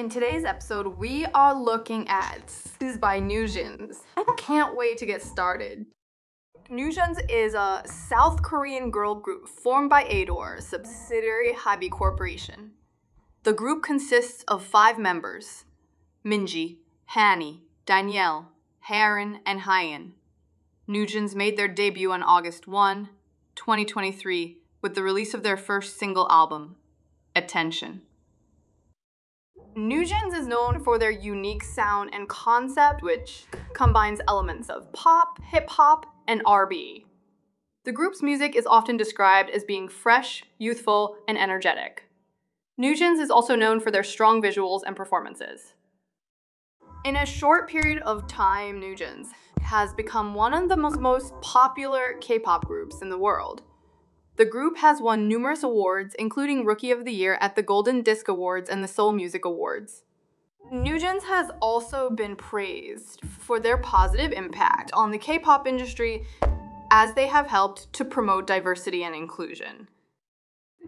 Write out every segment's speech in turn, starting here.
In today's episode, we are looking at this is by NewJeans. I can't wait to get started. NewJeans is a South Korean girl group formed by Ador, subsidiary Hybe Corporation. The group consists of five members Minji, Hanni, Danielle, Haerin, and Hyein. NewJeans made their debut on August 1, 2023, with the release of their first single album, Attention. NewJeans is known for their unique sound and concept, which combines elements of pop, hip hop, and R&B. The group's music is often described as being fresh, youthful, and energetic. NewJeans is also known for their strong visuals and performances. In a short period of time, NewJeans has become one of the most, most popular K-pop groups in the world. The group has won numerous awards, including Rookie of the Year at the Golden Disc Awards and the Seoul Music Awards. NewJeans has also been praised for their positive impact on the K pop industry as they have helped to promote diversity and inclusion.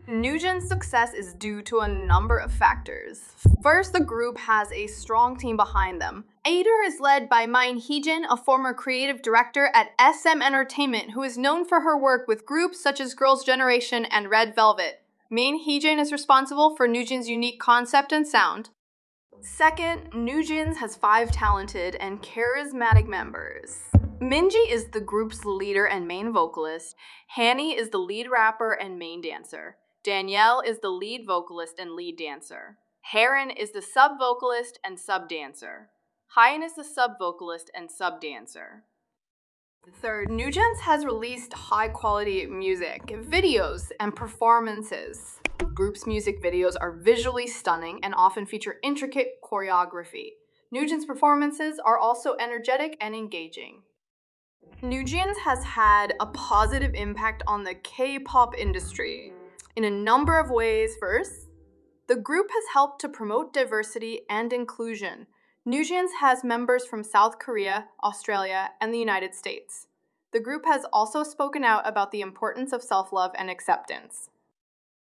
NewJeans' success is due to a number of factors. First, the group has a strong team behind them. Ador is led by Min Heejin, a former creative director at SM Entertainment, who is known for her work with groups such as Girls' Generation and Red Velvet. Min Heejin is responsible for NewJeans' unique concept and sound. Second, NewJeans has five talented and charismatic members. Minji is the group's leader and main vocalist. Hanni is the lead rapper and main dancer. Danielle is the lead vocalist and lead dancer. Haerin is the sub vocalist and sub dancer. Hyein is the sub vocalist and sub dancer. Third, NewJeans has released high quality music, videos, and performances. Group's music videos are visually stunning and often feature intricate choreography. NewJeans' performances are also energetic and engaging. NewJeans has had a positive impact on the K pop industry in a number of ways. First, the group has helped to promote diversity and inclusion. NewJeans has members from South Korea, Australia, and the United States. The group has also spoken out about the importance of self love and acceptance.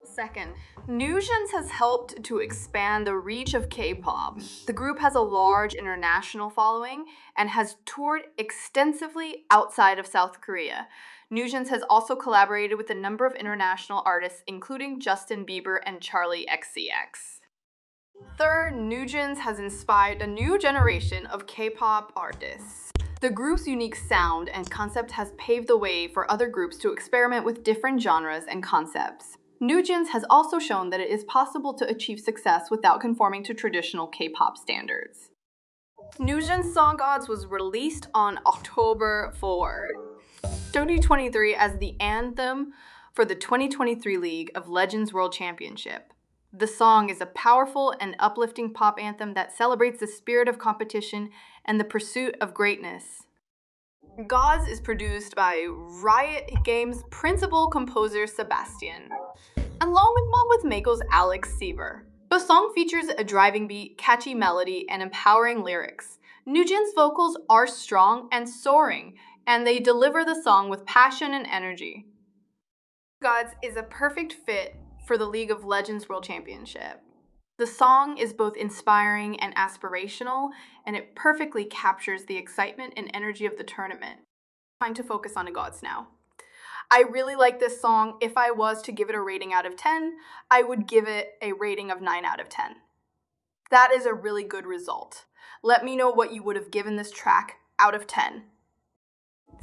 Second, NewJeans has helped to expand the reach of K pop. The group has a large international following and has toured extensively outside of South Korea. NewJeans has also collaborated with a number of international artists, including Justin Bieber and Charli XCX. Third, NewJeans has inspired a new generation of K pop artists. The group's unique sound and concept has paved the way for other groups to experiment with different genres and concepts. NewJeans has also shown that it is possible to achieve success without conforming to traditional K pop standards. NewJeans' Song Gods was released on October 4, 2023 as the anthem for the 2023 League of Legends World Championship. The song is a powerful and uplifting pop anthem that celebrates the spirit of competition and the pursuit of greatness. Gods is produced by Riot Games principal composer Sebastian, along with Mako's Alex Seaver. The song features a driving beat, catchy melody, and empowering lyrics. NewJeans' vocals are strong and soaring, and they deliver the song with passion and energy. Gods is a perfect fit for the League of Legends World Championship. The song is both inspiring and aspirational, and it perfectly captures the excitement and energy of the tournament. Trying to focus on the gods now. I really like this song. If I was to give it a rating out of 10, I would give it a rating of 9 out of 10. That is a really good result. Let me know what you would have given this track out of 10.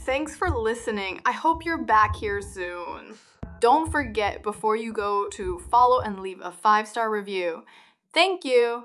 Thanks for listening. I hope you're back here soon. Don't forget before you go to follow and leave a five star review. Thank you.